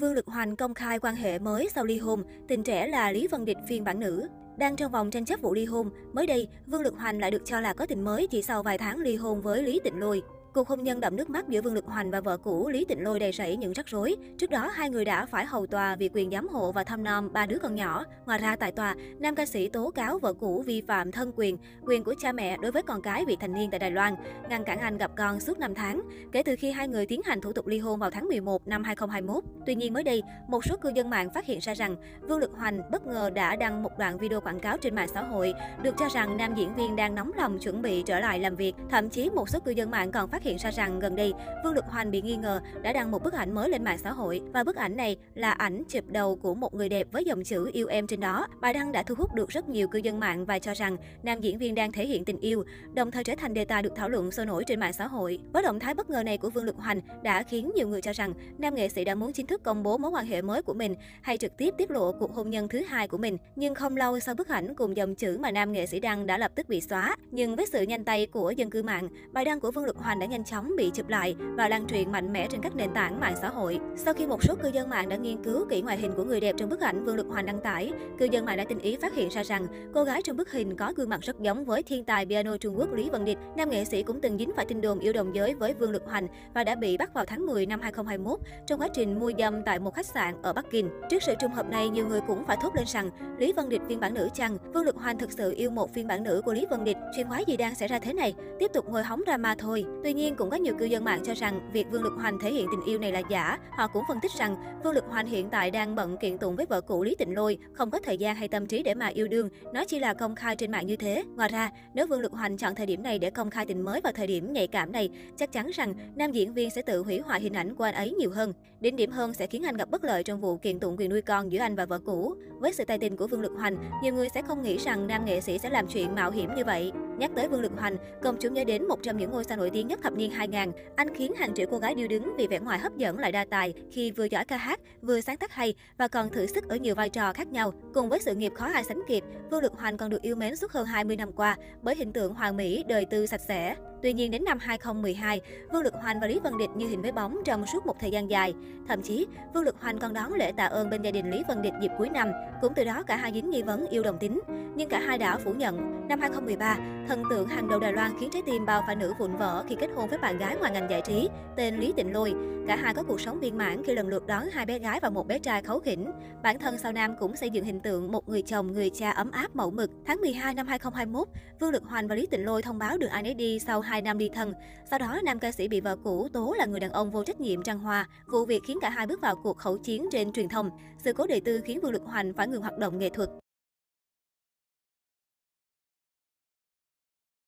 Vương Lực Hoành công khai quan hệ mới sau ly hôn, tình trẻ là Lý Vân Địch phiên bản nữ. Đang trong vòng tranh chấp vụ ly hôn, mới đây, Vương Lực Hoành lại được cho là có tình mới chỉ sau vài tháng ly hôn với Lý Tịnh Lôi. Cuộc hôn nhân đậm nước mắt giữa Vương Lực Hoành và vợ cũ Lý Tịnh Lôi đầy rẫy những rắc rối. Trước đó, hai người đã phải hầu tòa vì quyền giám hộ và thăm nom ba đứa con nhỏ. Ngoài ra, tại tòa, nam ca sĩ tố cáo vợ cũ vi phạm thân quyền, quyền của cha mẹ đối với con cái vị thành niên tại Đài Loan, ngăn cản anh gặp con suốt 5 tháng, kể từ khi hai người tiến hành thủ tục ly hôn vào tháng 11 năm 2021. Tuy nhiên mới đây, một số cư dân mạng phát hiện ra rằng Vương Lực Hoành bất ngờ đã đăng một đoạn video quảng cáo trên mạng xã hội, được cho rằng nam diễn viên đang nóng lòng chuẩn bị trở lại làm việc. Thậm chí một số cư dân mạng còn phát hiện ra rằng gần đây Vương Lực Hoành bị nghi ngờ đã đăng một bức ảnh mới lên mạng xã hội và bức ảnh này là ảnh chụp đầu của một người đẹp với dòng chữ yêu em trên đó. Bài đăng đã thu hút được rất nhiều cư dân mạng và cho rằng nam diễn viên đang thể hiện tình yêu, đồng thời trở thành đề tài được thảo luận sôi nổi trên mạng xã hội. Với động thái bất ngờ này của Vương Lực Hoành đã khiến nhiều người cho rằng nam nghệ sĩ đã muốn chính thức công bố mối quan hệ mới của mình hay trực tiếp tiết lộ cuộc hôn nhân thứ hai của mình. Nhưng không lâu sau bức ảnh cùng dòng chữ mà nam nghệ sĩ đăng đã lập tức bị xóa. Nhưng với sự nhanh tay của dân cư mạng, bài đăng của Vương Lực Hoành đã nhanh chóng bị chụp lại và lan truyền mạnh mẽ trên các nền tảng mạng xã hội. Sau khi một số cư dân mạng đã nghiên cứu kỹ ngoại hình của người đẹp trong bức ảnh Vương Lực Hoành đăng tải, cư dân mạng đã tinh ý phát hiện ra rằng cô gái trong bức hình có gương mặt rất giống với thiên tài piano Trung Quốc Lý Vân Địch. Nam nghệ sĩ cũng từng dính phải tin đồn yêu đồng giới với Vương Lực Hoành và đã bị bắt vào tháng 10 năm 2021 trong quá trình mua dâm tại một khách sạn ở Bắc Kinh. Trước sự trùng hợp này, nhiều người cũng phải thốt lên rằng Lý Vân Địch phiên bản nữ chăng? Vương Lực Hoành thực sự yêu một phiên bản nữ của Lý Vân Địch. Chuyện quái gì đang xảy ra thế này? Tiếp tục ngồi hóng drama thôi. Tuy nhiên cũng có nhiều cư dân mạng cho rằng việc Vương Lực Hoành thể hiện tình yêu này là giả. Họ cũng phân tích rằng Vương Lực Hoành hiện tại đang bận kiện tụng với vợ cũ Lý Tịnh Lôi, không có thời gian hay tâm trí để mà yêu đương, nó chỉ là công khai trên mạng như thế. Ngoài ra, nếu Vương Lực Hoành chọn thời điểm này để công khai tình mới vào thời điểm nhạy cảm này, chắc chắn rằng nam diễn viên sẽ tự hủy hoại hình ảnh của anh ấy nhiều hơn. Đến điểm hơn sẽ khiến anh gặp bất lợi trong vụ kiện tụng quyền nuôi con giữa anh và vợ cũ. Với sự tài tình của Vương Lực Hoành, nhiều người sẽ không nghĩ rằng nam nghệ sĩ sẽ làm chuyện mạo hiểm như vậy. Nhắc tới Vương Lực Hoành, công chúng nhớ đến một trong những ngôi sao nổi tiếng nhất thập niên 2000. Anh khiến hàng triệu cô gái điêu đứng vì vẻ ngoài hấp dẫn lại đa tài khi vừa giỏi ca hát, vừa sáng tác hay và còn thử sức ở nhiều vai trò khác nhau. Cùng với sự nghiệp khó ai sánh kịp, Vương Lực Hoành còn được yêu mến suốt hơn 20 năm qua bởi hình tượng hoàng mỹ, đời tư sạch sẽ. Tuy nhiên đến năm 2012, Vương Lực Hoành và Lý Vân Địch như hình với bóng trong suốt một thời gian dài. Thậm chí, Vương Lực Hoành còn đón lễ tạ ơn bên gia đình Lý Vân Địch dịp cuối năm. Cũng từ đó cả hai dính nghi vấn yêu đồng tính. Nhưng cả hai đã phủ nhận. Năm 2013, thần tượng hàng đầu Đài Loan khiến trái tim bao phải nữ vụn vỡ khi kết hôn với bạn gái ngoài ngành giải trí tên Lý Tịnh Lôi. Cả hai có cuộc sống viên mãn khi lần lượt đón hai bé gái và một bé trai khấu khỉnh. Bản thân Sao Nam cũng xây dựng hình tượng một người chồng, người cha ấm áp mẫu mực. Tháng 12 năm 2021, Vương Lực Hoành và Lý Tịnh Lôi thông báo được ai nấy đi sau 2 năm ly thân. Sau đó, nam ca sĩ bị vợ cũ tố là người đàn ông vô trách nhiệm trăng hoa. Vụ việc khiến cả hai bước vào cuộc khẩu chiến trên truyền thông. Sự cố đời tư khiến Vương Lực Hoành phải ngừng hoạt động nghệ thuật.